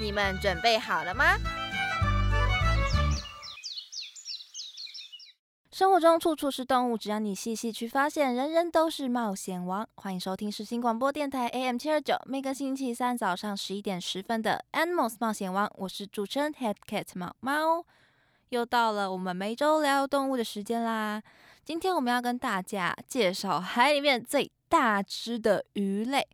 你们准备好了吗？生活中处处是动物，只要你细细去发现，人人都是冒险王。欢迎收听世新广播电台 AM 七二九，每个星期三早上十一点十分的 Animals 冒险王，我是主持人 Head Cat 猫猫。又到了我们每周聊动物的时间啦！今天我们要跟大家介绍海里面最大只的鱼类。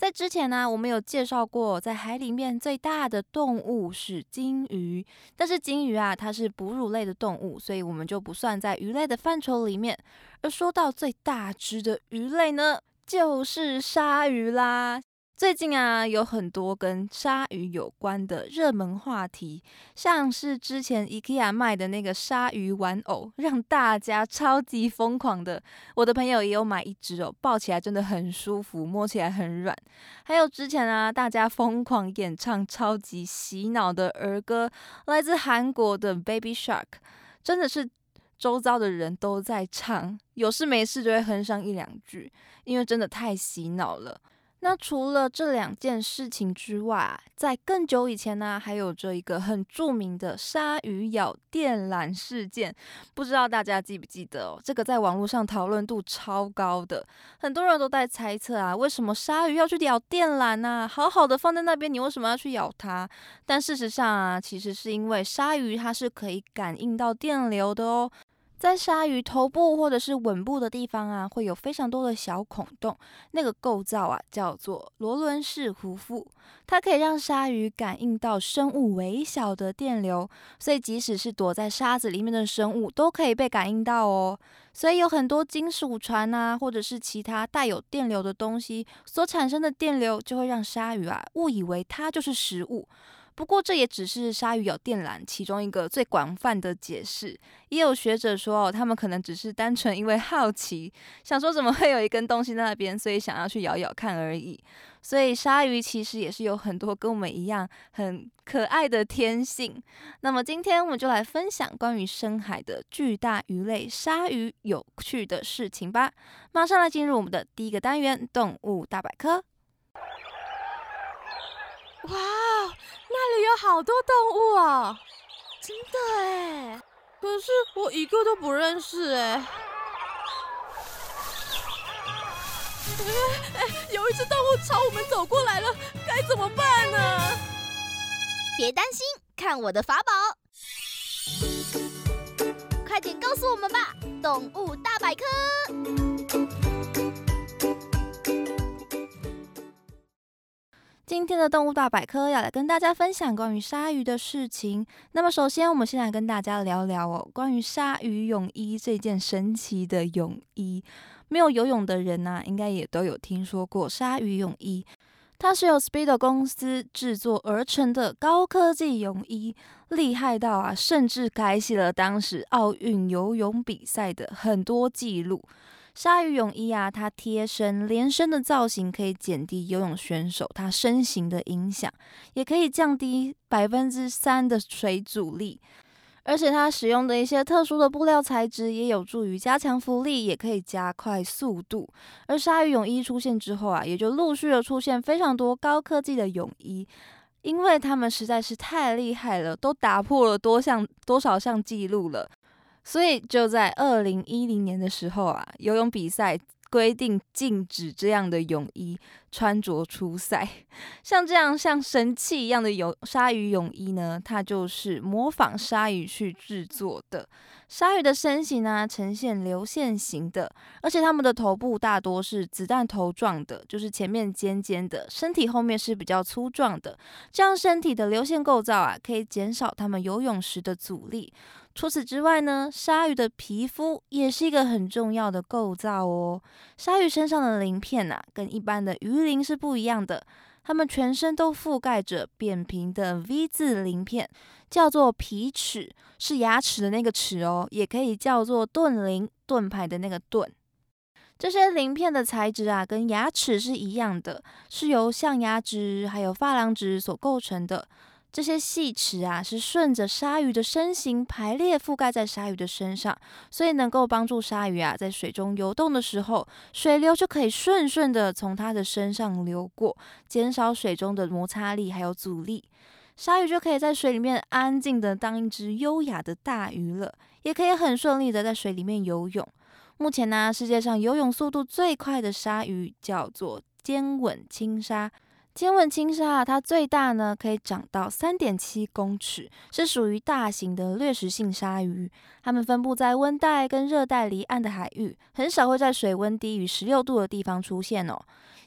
在之前呢，我们有介绍过，在海里面最大的动物是鲸鱼，但是鲸鱼啊，它是哺乳类的动物，所以我们就不算在鱼类的范畴里面。而说到最大只的鱼类呢，就是鲨鱼啦。最近啊，有很多跟鲨鱼有关的热门话题，像是之前 IKEA 卖的那个鲨鱼玩偶，让大家超级疯狂的。我的朋友也有买一只哦，抱起来真的很舒服，摸起来很软。还有之前啊，大家疯狂演唱超级洗脑的儿歌，来自韩国的 Baby Shark，真的是周遭的人都在唱，有事没事就会哼上一两句，因为真的太洗脑了。那除了这两件事情之外，在更久以前呢，还有着一个很著名的鲨鱼咬电缆事件，不知道大家记不记得哦？这个在网络上讨论度超高的，很多人都在猜测啊，为什么鲨鱼要去咬电缆呢？好好的放在那边，你为什么要去咬它？但事实上啊，其实是因为鲨鱼它是可以感应到电流的哦。在鲨鱼头部或者是吻部的地方啊，会有非常多的小孔洞，那个构造啊叫做罗伦式胡腹，它可以让鲨鱼感应到生物微小的电流，所以即使是躲在沙子里面的生物都可以被感应到哦。所以有很多金属船啊，或者是其他带有电流的东西所产生的电流，就会让鲨鱼啊误以为它就是食物。不过这也只是鲨鱼咬电缆其中一个最广泛的解释，也有学者说，哦他们可能只是单纯因为好奇，想说怎么会有一根东西在那边，所以想要去咬咬看而已。所以鲨鱼其实也是有很多跟我们一样很可爱的天性。那么今天我们就来分享关于深海的巨大鱼类鲨鱼有趣的事情吧。马上来进入我们的第一个单元——动物大百科。哇，那里有好多动物哦，真的哎！可是我一个都不认识哎。哎，有一只动物朝我们走过来了，该怎么办呢？别担心，看我的法宝！快点告诉我们吧，动物大百科。今天的动物大百科要来跟大家分享关于鲨鱼的事情。那么，首先我们先来跟大家聊聊哦，关于鲨鱼泳衣这件神奇的泳衣。没有游泳的人呢，应该也都有听说过鲨鱼泳衣。它是由 Speedo 公司制作而成的高科技泳衣，厉害到啊，甚至改写了当时奥运游泳比赛的很多记录。鲨鱼泳衣啊，它贴身连身的造型可以减低游泳选手他身形的影响，也可以降低百分之三的水阻力。而且它使用的一些特殊的布料材质也有助于加强浮力，也可以加快速度。而鲨鱼泳衣出现之后啊，也就陆续的出现非常多高科技的泳衣，因为他们实在是太厉害了，都打破了多项多少项记录了。所以就在二零一零年的时候啊，游泳比赛规定禁止这样的泳衣穿着出赛。像这样像神器一样的游鲨鱼泳衣呢，它就是模仿鲨鱼去制作的。鲨鱼的身形呢，呈现流线型的，而且它们的头部大多是子弹头状的，就是前面尖尖的，身体后面是比较粗壮的。这样身体的流线构造啊，可以减少它们游泳时的阻力。除此之外呢，鲨鱼的皮肤也是一个很重要的构造哦。鲨鱼身上的鳞片呐，跟一般的鱼鳞是不一样的，它们全身都覆盖着扁平的 V 字鳞片，叫做皮齿，是牙齿的那个齿哦，也可以叫做盾鳞，盾牌的那个盾。这些鳞片的材质啊，跟牙齿是一样的，是由象牙质还有珐琅质所构成的。这些细齿啊，是顺着鲨鱼的身形排列覆盖在鲨鱼的身上，所以能够帮助鲨鱼啊在水中游动的时候，水流就可以顺顺的从它的身上流过，减少水中的摩擦力还有阻力，鲨鱼就可以在水里面安静的当一只优雅的大鱼了，也可以很顺利的在水里面游泳。目前呢，世界上游泳速度最快的鲨鱼叫做尖吻青鲨。尖吻青鲨它最大呢可以长到三点七公尺，是属于大型的掠食性鲨鱼。它们分布在温带跟热带离岸的海域，很少会在水温低于十六度的地方出现哦。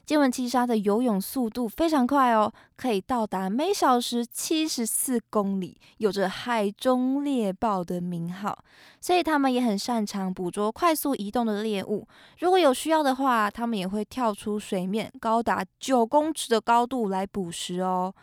尖吻七鲨的游泳速度非常快哦，可以到达每小时七十四公里，有着“海中猎豹”的名号。所以它们也很擅长捕捉快速移动的猎物。如果有需要的话，它们也会跳出水面，高达九公尺的高度来捕食哦。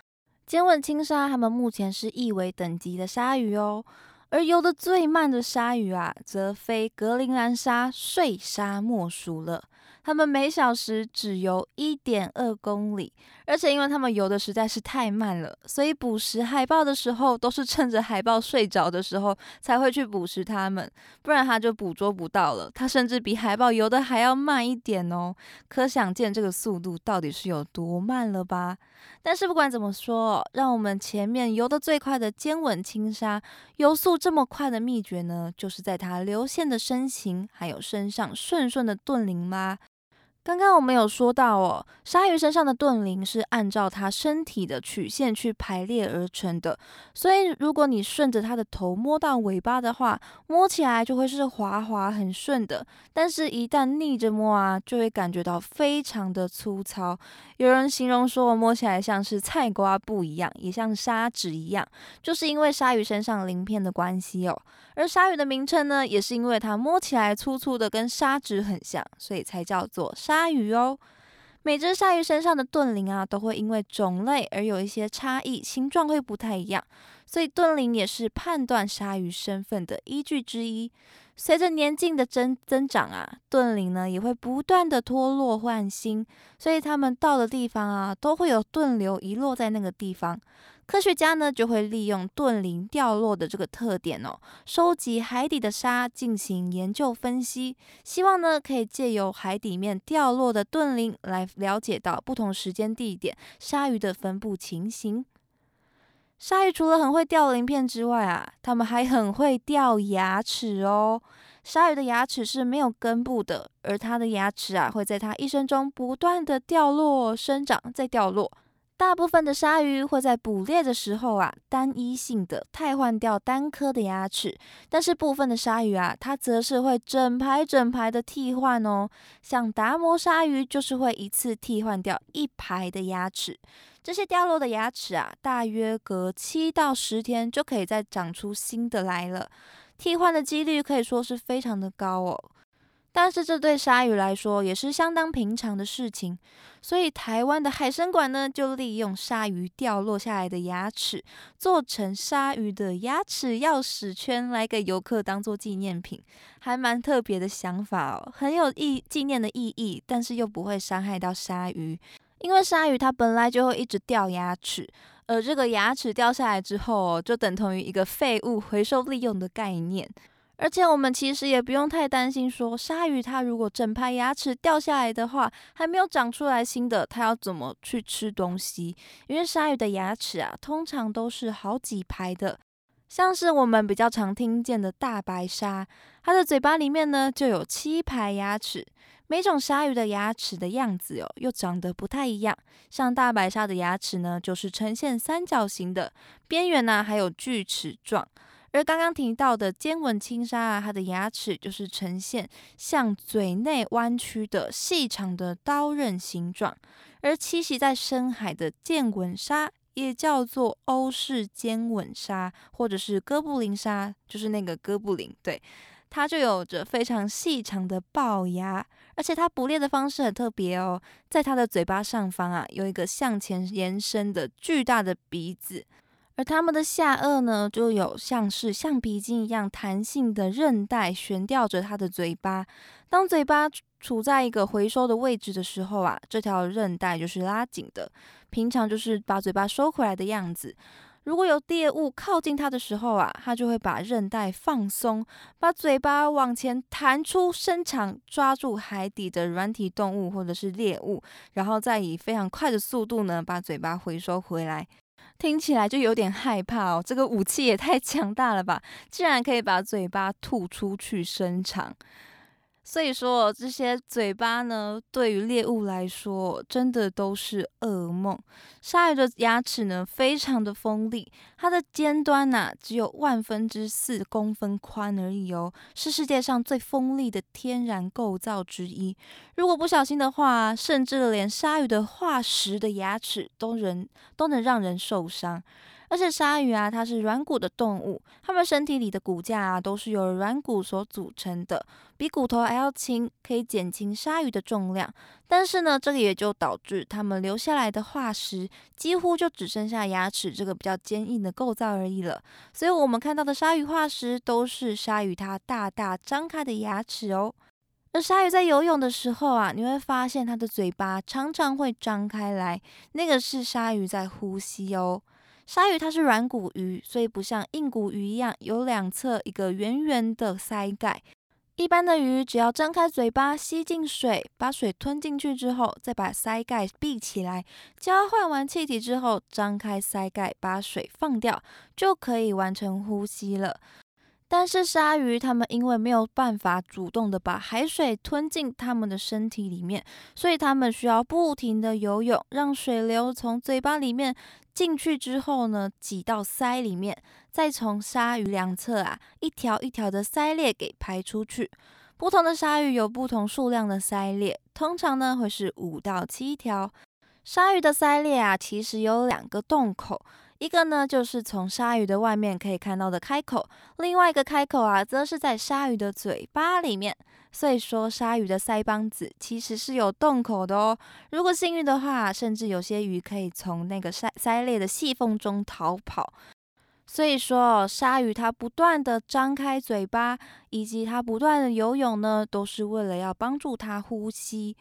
尖吻青鲨它们目前是一尾等级的鲨鱼哦，而游得最慢的鲨鱼啊，则非格陵兰鲨、睡鲨莫属了。他们每小时只游一点二公里，而且因为他们游的实在是太慢了，所以捕食海豹的时候都是趁着海豹睡着的时候才会去捕食它们，不然它就捕捉不到了。它甚至比海豹游的还要慢一点哦，可想见这个速度到底是有多慢了吧？但是不管怎么说，让我们前面游得最快的尖吻青鲨游速这么快的秘诀呢，就是在它流线的身形，还有身上顺顺的盾鳞吗？刚刚我们有说到哦，鲨鱼身上的盾鳞是按照它身体的曲线去排列而成的，所以如果你顺着它的头摸到尾巴的话，摸起来就会是滑滑很顺的。但是，一旦逆着摸啊，就会感觉到非常的粗糙。有人形容说，我摸起来像是菜瓜布一样，也像砂纸一样，就是因为鲨鱼身上鳞片的关系哦。而鲨鱼的名称呢，也是因为它摸起来粗粗的，跟砂纸很像，所以才叫做鲨鲨鱼哦。每只鲨鱼身上的盾鳞啊，都会因为种类而有一些差异，形状会不太一样，所以盾鳞也是判断鲨鱼身份的依据之一。随着年纪的增增长啊，盾鳞呢也会不断的脱落换新，所以它们到的地方啊，都会有盾流遗落在那个地方。科学家呢就会利用盾鳞掉落的这个特点哦，收集海底的沙进行研究分析，希望呢可以借由海底面掉落的盾鳞来了解到不同时间地点鲨鱼的分布情形。鲨鱼除了很会掉鳞片之外啊，它们还很会掉牙齿哦。鲨鱼的牙齿是没有根部的，而它的牙齿啊会在它一生中不断的掉落、生长再掉落。大部分的鲨鱼会在捕猎的时候啊，单一性的替换掉单颗的牙齿，但是部分的鲨鱼啊，它则是会整排整排的替换哦。像达摩鲨鱼就是会一次替换掉一排的牙齿，这些掉落的牙齿啊，大约隔七到十天就可以再长出新的来了，替换的几率可以说是非常的高哦。但是这对鲨鱼来说也是相当平常的事情，所以台湾的海参馆呢，就利用鲨鱼掉落下来的牙齿，做成鲨鱼的牙齿钥匙圈，来给游客当做纪念品，还蛮特别的想法哦，很有意纪念的意义，但是又不会伤害到鲨鱼，因为鲨鱼它本来就会一直掉牙齿，而这个牙齿掉下来之后，就等同于一个废物回收利用的概念。而且我们其实也不用太担心，说鲨鱼它如果整排牙齿掉下来的话，还没有长出来新的，它要怎么去吃东西？因为鲨鱼的牙齿啊，通常都是好几排的，像是我们比较常听见的大白鲨，它的嘴巴里面呢就有七排牙齿。每种鲨鱼的牙齿的样子哦，又长得不太一样。像大白鲨的牙齿呢，就是呈现三角形的，边缘呢还有锯齿状。而刚刚提到的尖吻青鲨啊，它的牙齿就是呈现向嘴内弯曲的细长的刀刃形状。而栖息在深海的剑吻鲨也叫做欧式尖吻鲨，或者是哥布林鲨，就是那个哥布林。对，它就有着非常细长的龅牙，而且它捕猎的方式很特别哦，在它的嘴巴上方啊，有一个向前延伸的巨大的鼻子。而它们的下颚呢，就有像是橡皮筋一样弹性的韧带悬吊着它的嘴巴。当嘴巴处在一个回收的位置的时候啊，这条韧带就是拉紧的，平常就是把嘴巴收回来的样子。如果有猎物靠近它的时候啊，它就会把韧带放松，把嘴巴往前弹出伸长，抓住海底的软体动物或者是猎物，然后再以非常快的速度呢，把嘴巴回收回来。听起来就有点害怕哦，这个武器也太强大了吧！竟然可以把嘴巴吐出去伸长。所以说，这些嘴巴呢，对于猎物来说，真的都是噩梦。鲨鱼的牙齿呢，非常的锋利，它的尖端呐，只有万分之四公分宽而已哦，是世界上最锋利的天然构造之一。如果不小心的话，甚至连鲨鱼的化石的牙齿都人都能让人受伤。而且鲨鱼啊，它是软骨的动物，它们身体里的骨架啊都是由软骨所组成的，比骨头还要轻，可以减轻鲨鱼的重量。但是呢，这个也就导致它们留下来的化石几乎就只剩下牙齿这个比较坚硬的构造而已了。所以我们看到的鲨鱼化石都是鲨鱼它大大张开的牙齿哦。而鲨鱼在游泳的时候啊，你会发现它的嘴巴常常会张开来，那个是鲨鱼在呼吸哦。鲨鱼它是软骨鱼，所以不像硬骨鱼一样有两侧一个圆圆的鳃盖。一般的鱼只要张开嘴巴吸进水，把水吞进去之后，再把鳃盖闭起来，交换完气体之后，张开鳃盖把水放掉，就可以完成呼吸了。但是鲨鱼它们因为没有办法主动的把海水吞进它们的身体里面，所以它们需要不停的游泳，让水流从嘴巴里面进去之后呢，挤到鳃里面，再从鲨鱼两侧啊一条一条的鳃裂给排出去。不同的鲨鱼有不同数量的鳃裂，通常呢会是五到七条。鲨鱼的鳃裂啊，其实有两个洞口。一个呢，就是从鲨鱼的外面可以看到的开口；另外一个开口啊，则是在鲨鱼的嘴巴里面。所以说，鲨鱼的腮帮子其实是有洞口的哦。如果幸运的话，甚至有些鱼可以从那个鳃鳃裂的细缝中逃跑。所以说，鲨鱼它不断的张开嘴巴，以及它不断的游泳呢，都是为了要帮助它呼吸。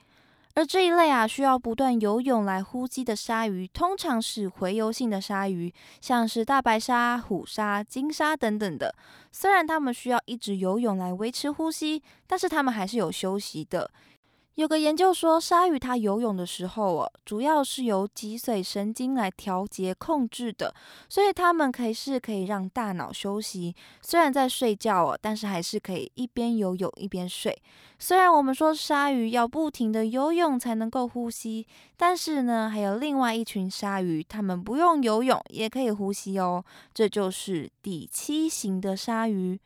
而这一类啊，需要不断游泳来呼吸的鲨鱼，通常是洄游性的鲨鱼，像是大白鲨、虎鲨、金鲨等等的。虽然它们需要一直游泳来维持呼吸，但是它们还是有休息的。有个研究说，鲨鱼它游泳的时候哦，主要是由脊髓神经来调节控制的，所以它们可以是可以让大脑休息。虽然在睡觉哦，但是还是可以一边游泳一边睡。虽然我们说鲨鱼要不停的游泳才能够呼吸，但是呢，还有另外一群鲨鱼，它们不用游泳也可以呼吸哦。这就是第七型的鲨鱼。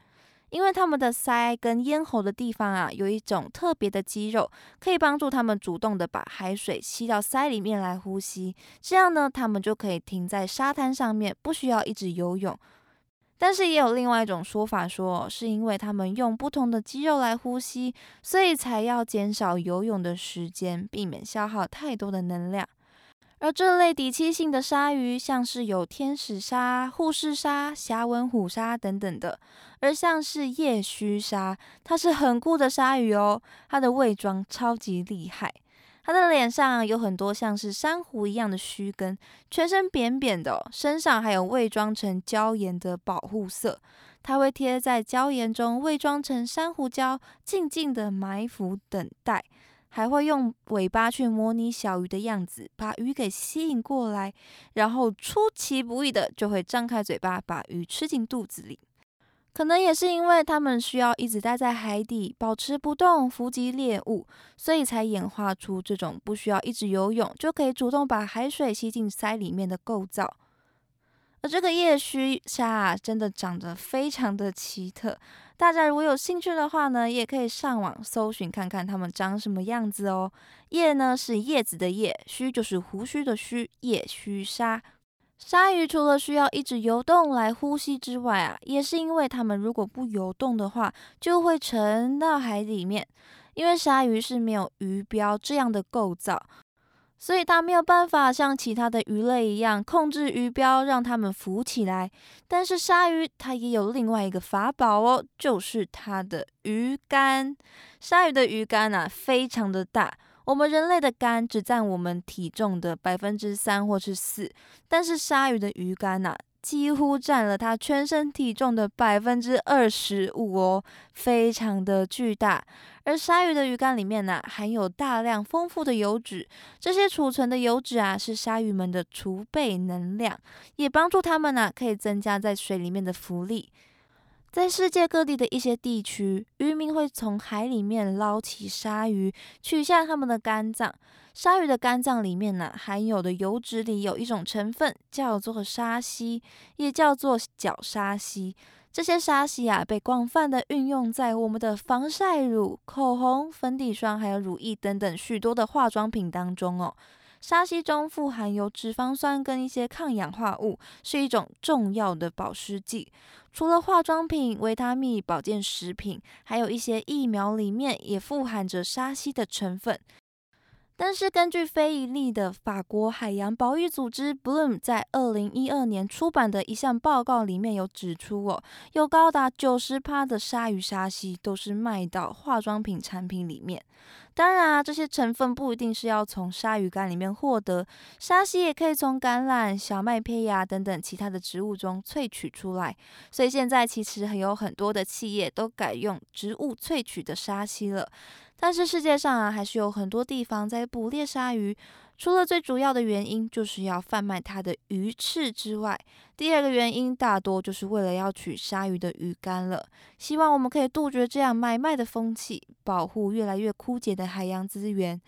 因为它们的鳃跟咽喉的地方啊，有一种特别的肌肉，可以帮助它们主动的把海水吸到鳃里面来呼吸。这样呢，它们就可以停在沙滩上面，不需要一直游泳。但是也有另外一种说法，说是因为它们用不同的肌肉来呼吸，所以才要减少游泳的时间，避免消耗太多的能量。而这类底栖性的鲨鱼，像是有天使鲨、护士鲨、峡纹虎鲨等等的；而像是叶须鲨，它是很酷的鲨鱼哦，它的伪装超级厉害。它的脸上有很多像是珊瑚一样的须根，全身扁扁的，身上还有伪装成礁岩的保护色，它会贴在礁岩中，伪装成珊瑚礁，静静的埋伏等待。还会用尾巴去模拟小鱼的样子，把鱼给吸引过来，然后出其不意的就会张开嘴巴把鱼吃进肚子里。可能也是因为它们需要一直待在海底，保持不动，伏击猎物，所以才演化出这种不需要一直游泳就可以主动把海水吸进鳃里面的构造。而这个叶须鲨啊，真的长得非常的奇特。大家如果有兴趣的话呢，也可以上网搜寻看看它们长什么样子哦。叶呢是叶子的叶，须就是胡须的须，叶须鲨。鲨鱼除了需要一直游动来呼吸之外啊，也是因为它们如果不游动的话，就会沉到海里面。因为鲨鱼是没有鱼标这样的构造。所以它没有办法像其他的鱼类一样控制鱼标，让它们浮起来。但是鲨鱼它也有另外一个法宝哦，就是它的鱼竿。鲨鱼的鱼竿啊，非常的大。我们人类的肝只占我们体重的百分之三或是四，但是鲨鱼的鱼肝呐。几乎占了它全身体重的百分之二十五哦，非常的巨大。而鲨鱼的鱼肝里面呢，含有大量丰富的油脂，这些储存的油脂啊，是鲨鱼们的储备能量，也帮助它们呢，可以增加在水里面的浮力。在世界各地的一些地区，渔民会从海里面捞起鲨鱼，取下它们的肝脏。鲨鱼的肝脏里面呢，含有的油脂里有一种成分叫做沙西，也叫做角鲨烯。这些沙西啊，被广泛的运用在我们的防晒乳、口红、粉底霜，还有乳液等等许多的化妆品当中哦。沙西中富含有脂肪酸跟一些抗氧化物，是一种重要的保湿剂。除了化妆品、维他命、保健食品，还有一些疫苗里面也富含着沙西的成分。但是，根据非盈利的法国海洋保育组织 Bloom 在二零一二年出版的一项报告里面有指出，哦，有高达九十趴的鲨鱼沙溪都是卖到化妆品产品里面。当然啊，这些成分不一定是要从鲨鱼干里面获得，沙溪也可以从橄榄、小麦胚芽等等其他的植物中萃取出来。所以现在其实还有很多的企业都改用植物萃取的沙溪了。但是世界上啊，还是有很多地方在捕猎鲨鱼。除了最主要的原因就是要贩卖它的鱼翅之外，第二个原因大多就是为了要取鲨鱼的鱼竿了。希望我们可以杜绝这样买卖的风气，保护越来越枯竭的海洋资源。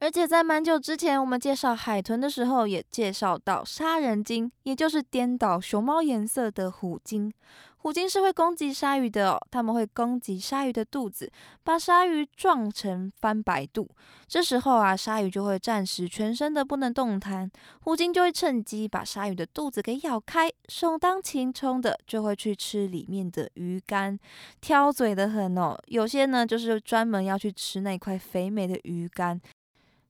而且在蛮久之前，我们介绍海豚的时候，也介绍到杀人鲸，也就是颠倒熊猫颜色的虎鲸。虎鲸是会攻击鲨鱼的哦，他们会攻击鲨鱼的肚子，把鲨鱼撞成翻白肚。这时候啊，鲨鱼就会暂时全身的不能动弹，虎鲸就会趁机把鲨鱼的肚子给咬开，首当其冲的就会去吃里面的鱼干，挑嘴的很哦。有些呢，就是专门要去吃那块肥美的鱼干。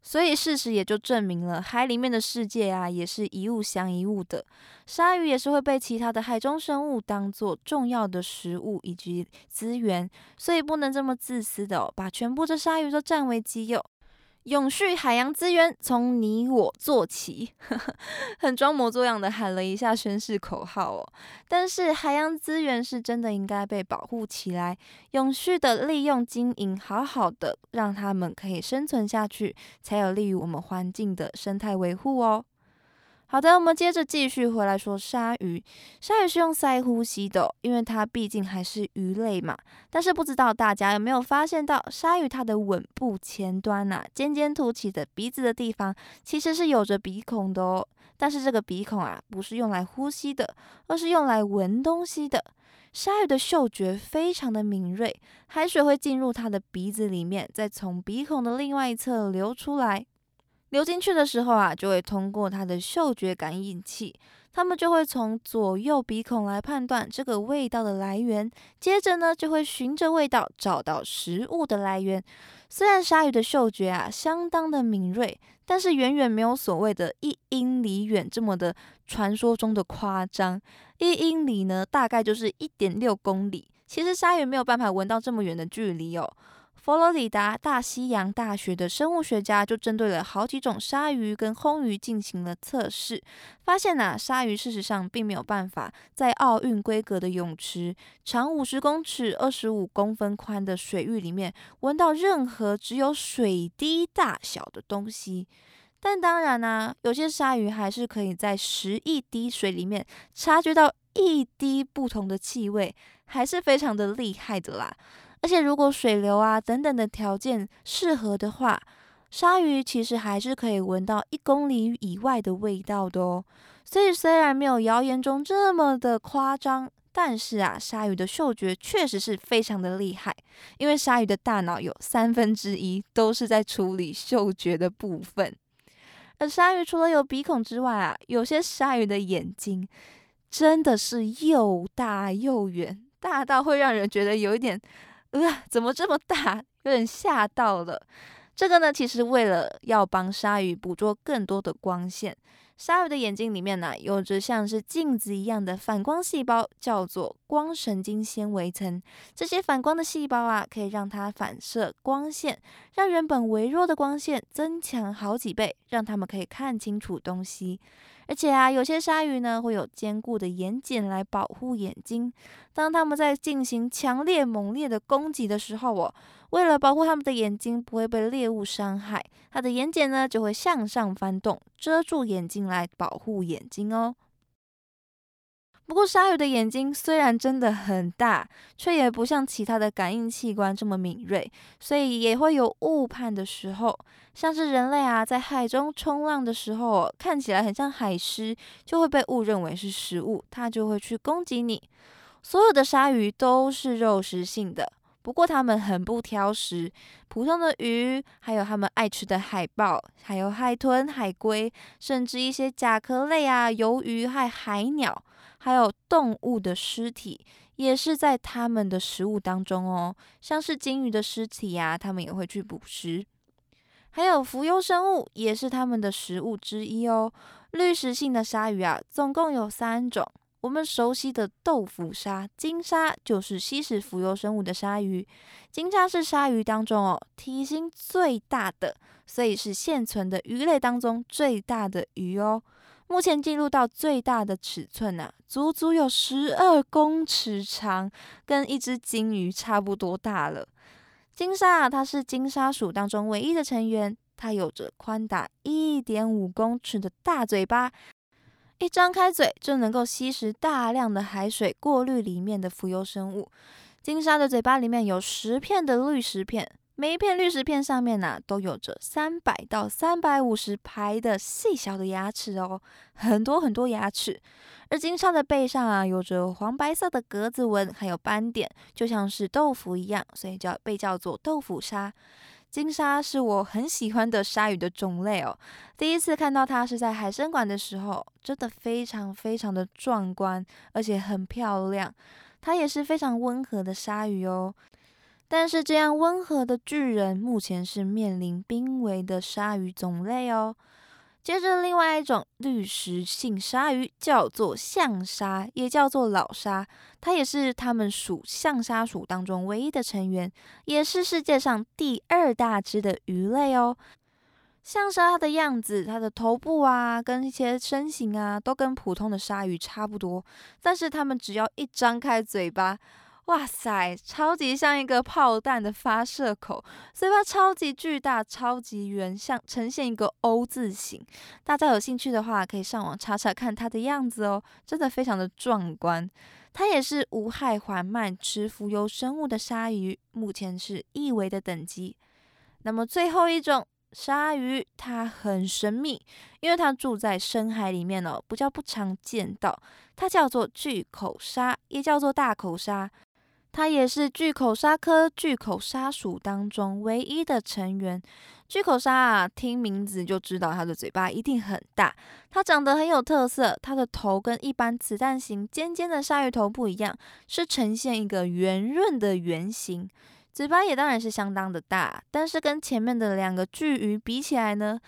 所以事实也就证明了，海里面的世界啊，也是一物降一物的。鲨鱼也是会被其他的海中生物当做重要的食物以及资源，所以不能这么自私的哦把全部的鲨鱼都占为己有。永续海洋资源从你我做起，很装模作样的喊了一下宣誓口号哦。但是海洋资源是真的应该被保护起来，永续的利用经营，好好的让他们可以生存下去，才有利于我们环境的生态维护哦。好的，我们接着继续回来说鲨鱼。鲨鱼是用鳃呼吸的，因为它毕竟还是鱼类嘛。但是不知道大家有没有发现到，鲨鱼它的吻部前端呐，尖尖凸起的鼻子的地方，其实是有着鼻孔的哦。但是这个鼻孔啊，不是用来呼吸的，而是用来闻东西的。鲨鱼的嗅觉非常的敏锐，海水会进入它的鼻子里面，再从鼻孔的另外一侧流出来。流进去的时候啊，就会通过它的嗅觉感应器，它们就会从左右鼻孔来判断这个味道的来源，接着呢，就会循着味道找到食物的来源。虽然鲨鱼的嗅觉啊相当的敏锐，但是远远没有所谓的一英里远这么的传说中的夸张。一英里呢，大概就是一点六公里。其实鲨鱼没有办法闻到这么远的距离哦。佛罗里达大西洋大学的生物学家就针对了好几种鲨鱼跟红鱼进行了测试，发现呐，鲨鱼事实上并没有办法在奥运规格的泳池、长五十公尺、二十五公分宽的水域里面闻到任何只有水滴大小的东西。但当然呢，有些鲨鱼还是可以在十亿滴水里面察觉到一滴不同的气味，还是非常的厉害的啦。而且，如果水流啊等等的条件适合的话，鲨鱼其实还是可以闻到一公里以外的味道的哦。所以，虽然没有谣言中这么的夸张，但是啊，鲨鱼的嗅觉确实是非常的厉害。因为鲨鱼的大脑有三分之一都是在处理嗅觉的部分。而鲨鱼除了有鼻孔之外啊，有些鲨鱼的眼睛真的是又大又圆，大到会让人觉得有一点，呃，怎么这么大？有点吓到了。这个呢，其实为了要帮鲨鱼捕捉更多的光线。鲨鱼的眼睛里面呢，有着像是镜子一样的反光细胞，叫做光神经纤维层。这些反光的细胞啊，可以让它反射光线，让原本微弱的光线增强好几倍，让它们可以看清楚东西。而且啊，有些鲨鱼呢会有坚固的眼睑来保护眼睛。当它们在进行强烈猛烈的攻击的时候，哦，为了保护它们的眼睛不会被猎物伤害，它的眼睑呢就会向上翻动，遮住眼睛来保护眼睛哦。不过，鲨鱼的眼睛虽然真的很大，却也不像其他的感应器官这么敏锐，所以也会有误判的时候。像是人类啊，在海中冲浪的时候，看起来很像海狮，就会被误认为是食物，它就会去攻击你。所有的鲨鱼都是肉食性的，不过它们很不挑食，普通的鱼，还有它们爱吃的海豹，还有海豚、海龟，甚至一些甲壳类啊、鱿鱼和海鸟。还有动物的尸体也是在它们的食物当中哦，像是鲸鱼的尸体呀，它们也会去捕食。还有浮游生物也是它们的食物之一哦。滤食性的鲨鱼啊，总共有三种。我们熟悉的豆腐鲨、金鲨就是吸食浮游生物的鲨鱼。金鲨是鲨鱼当中哦体型最大的，所以是现存的鱼类当中最大的鱼哦。目前记录到最大的尺寸呢，足足有十二公尺长，跟一只金鱼差不多大了。金鲨啊，它是金鲨属当中唯一的成员，它有着宽达一点五公尺的大嘴巴，一张开嘴就能够吸食大量的海水，过滤里面的浮游生物。金鲨的嘴巴里面有十片的滤食片。每一片绿石片上面呢，都有着三百到三百五十排的细小的牙齿哦，很多很多牙齿。而金鲨的背上啊，有着黄白色的格子纹，还有斑点，就像是豆腐一样，所以叫被叫做豆腐鲨。金鲨是我很喜欢的鲨鱼的种类哦。第一次看到它是在海参馆的时候，真的非常非常的壮观，而且很漂亮。它也是非常温和的鲨鱼哦。但是这样温和的巨人，目前是面临濒危的鲨鱼种类哦。接着，另外一种滤食性鲨鱼叫做象鲨，也叫做老鲨，它也是它们属象鲨属当中唯一的成员，也是世界上第二大只的鱼类哦。象鲨它的样子，它的头部啊，跟一些身形啊，都跟普通的鲨鱼差不多，但是它们只要一张开嘴巴。哇塞，超级像一个炮弹的发射口，嘴巴超级巨大，超级圆，像呈现一个 O 字形。大家有兴趣的话，可以上网查查看它的样子哦，真的非常的壮观。它也是无害缓慢吃浮游生物的鲨鱼，目前是易危的等级。那么最后一种鲨鱼，它很神秘，因为它住在深海里面哦，不叫不常见到。它叫做巨口鲨，也叫做大口鲨。它也是巨口鲨科巨口鲨属当中唯一的成员。巨口鲨啊，听名字就知道它的嘴巴一定很大。它长得很有特色，它的头跟一般子弹型尖尖的鲨鱼头不一样，是呈现一个圆润的圆形。嘴巴也当然是相当的大，但是跟前面的两个巨鱼比起来呢，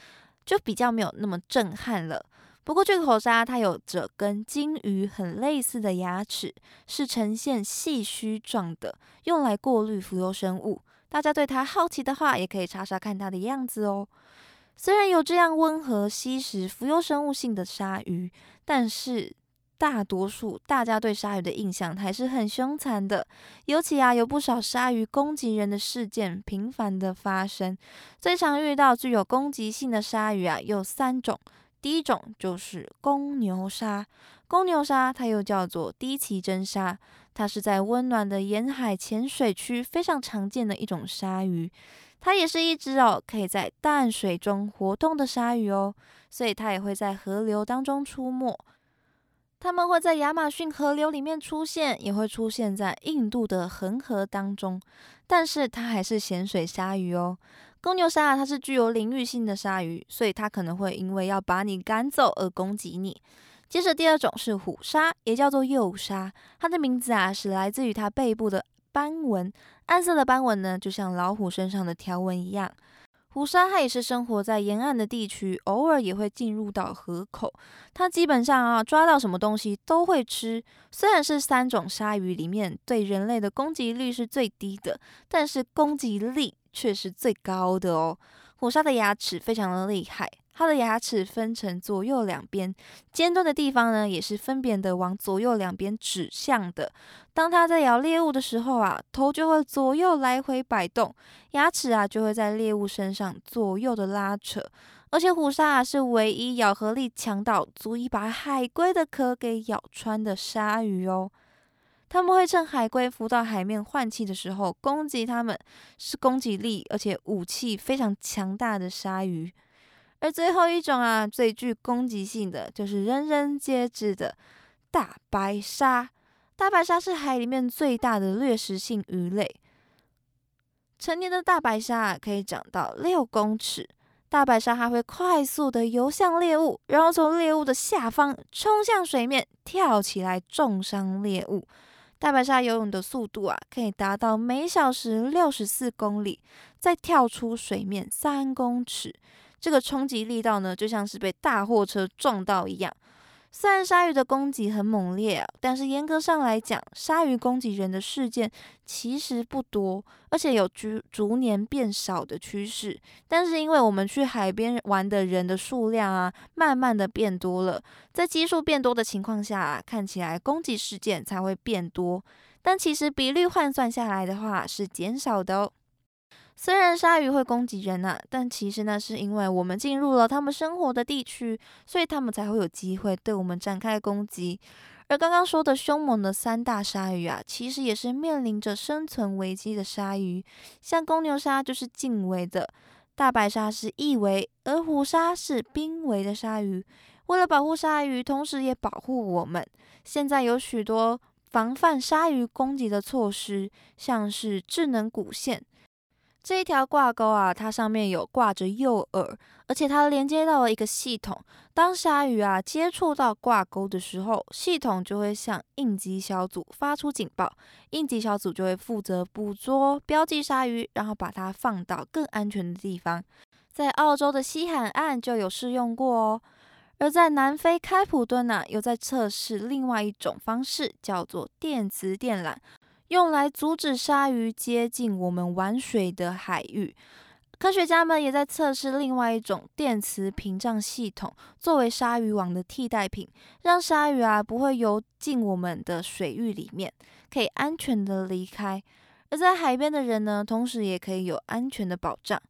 就比较没有那么震撼了。不过，这个口鲨它有着跟鲸鱼很类似的牙齿，是呈现细须状的，用来过滤浮游生物。大家对它好奇的话，也可以查查看它的样子哦。虽然有这样温和吸食浮游生物性的鲨鱼，但是大多数大家对鲨鱼的印象还是很凶残的。尤其啊，有不少鲨鱼攻击人的事件频繁的发生。最常遇到具有攻击性的鲨鱼啊，有三种。第一种就是公牛鲨，公牛鲨它又叫做低鳍真鲨，它是在温暖的沿海浅水区非常常见的一种鲨鱼，它也是一只哦可以在淡水中活动的鲨鱼哦，所以它也会在河流当中出没。它们会在亚马逊河流里面出现，也会出现在印度的恒河当中，但是它还是咸水鲨鱼哦。公牛鲨啊，它是具有领域性的鲨鱼，所以它可能会因为要把你赶走而攻击你。接着第二种是虎鲨，也叫做幼鲨，它的名字啊是来自于它背部的斑纹，暗色的斑纹呢，就像老虎身上的条纹一样。虎鲨它也是生活在沿岸的地区，偶尔也会进入到河口。它基本上啊，抓到什么东西都会吃。虽然是三种鲨鱼里面对人类的攻击率是最低的，但是攻击力却是最高的哦。虎鲨的牙齿非常的厉害。它的牙齿分成左右两边，尖端的地方呢，也是分别的往左右两边指向的。当它在咬猎物的时候啊，头就会左右来回摆动，牙齿啊就会在猎物身上左右的拉扯。而且虎鲨啊是唯一咬合力强到足以把海龟的壳给咬穿的鲨鱼哦。他们会趁海龟浮到海面换气的时候攻击它们，是攻击力而且武器非常强大的鲨鱼。而最后一种啊，最具攻击性的就是人人皆知的大白鲨。大白鲨是海里面最大的掠食性鱼类。成年的大白鲨可以长到六公尺。大白鲨还会快速的游向猎物，然后从猎物的下方冲向水面，跳起来重伤猎物。大白鲨游泳的速度啊，可以达到每小时六十四公里，再跳出水面三公尺。这个冲击力道呢，就像是被大货车撞到一样。虽然鲨鱼的攻击很猛烈，但是严格上来讲，鲨鱼攻击人的事件其实不多，而且有逐逐年变少的趋势。但是因为我们去海边玩的人的数量啊，慢慢的变多了，在基数变多的情况下啊，看起来攻击事件才会变多。但其实比率换算下来的话，是减少的哦。虽然鲨鱼会攻击人呐，但其实那是因为我们进入了他们生活的地区，所以他们才会有机会对我们展开攻击。而刚刚说的凶猛的三大鲨鱼啊，其实也是面临着生存危机的鲨鱼。像公牛鲨就是近危的，大白鲨是易危，而虎鲨是濒危的鲨鱼。为了保护鲨鱼，同时也保护我们，现在有许多防范鲨鱼攻击的措施，像是智能骨线。这一条挂钩啊，它上面有挂着诱饵，而且它连接到了一个系统。当鲨鱼啊接触到挂钩的时候，系统就会向应急小组发出警报，应急小组就会负责捕捉、标记鲨鱼，然后把它放到更安全的地方。在澳洲的西海岸就有试用过哦，而在南非开普敦呢，又在测试另外一种方式，叫做电磁电缆。用来阻止鲨鱼接近我们玩水的海域。科学家们也在测试另外一种电磁屏障系统，作为鲨鱼网的替代品，让鲨鱼啊不会游进我们的水域里面，可以安全的离开。而在海边的人呢，同时也可以有安全的保障。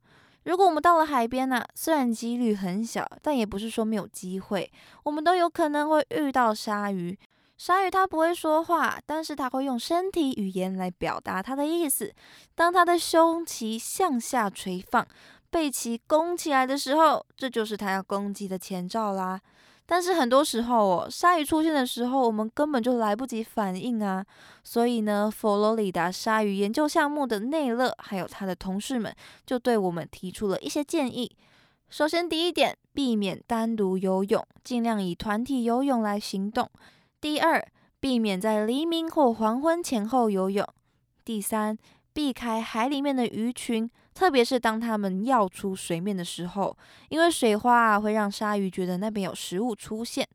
如果我们到了海边呢，虽然几率很小，但也不是说没有机会，我们都有可能会遇到鲨鱼。鲨鱼它不会说话，但是它会用身体语言来表达它的意思。当它的胸鳍向下垂放，背鳍弓起来的时候，这就是它要攻击的前兆啦。但是很多时候哦，鲨鱼出现的时候，我们根本就来不及反应啊。所以呢，佛罗里达鲨鱼研究项目的内勒还有他的同事们就对我们提出了一些建议。首先，第一点，避免单独游泳，尽量以团体游泳来行动。第二，避免在黎明或黄昏前后游泳。第三，避开海里面的鱼群，特别是当它们跃出水面的时候，因为水花啊会让鲨鱼觉得那边有食物出现。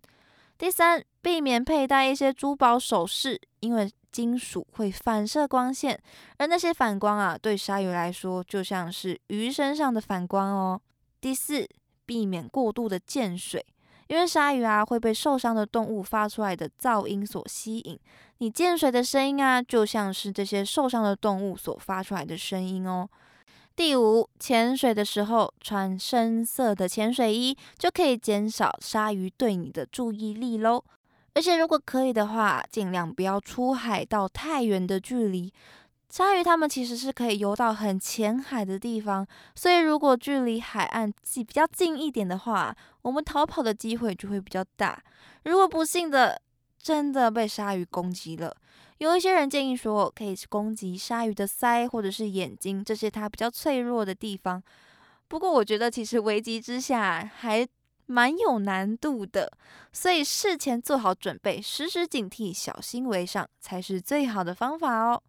第三，避免佩戴一些珠宝首饰，因为金属会反射光线，而那些反光啊对鲨鱼来说就像是鱼身上的反光哦。第四，避免过度的见水。因为鲨鱼啊会被受伤的动物发出来的噪音所吸引，你溅水的声音啊就像是这些受伤的动物所发出来的声音哦。第五，潜水的时候穿深色的潜水衣就可以减少鲨鱼对你的注意力喽。而且如果可以的话，尽量不要出海到太远的距离。鲨鱼它们其实是可以游到很浅海的地方，所以如果距离海岸近比较近一点的话，我们逃跑的机会就会比较大。如果不幸的真的被鲨鱼攻击了，有一些人建议说，可以攻击鲨鱼的鳃或者是眼睛，这些它比较脆弱的地方。不过我觉得其实危急之下还蛮有难度的，所以事前做好准备，时时警惕，小心为上，才是最好的方法哦。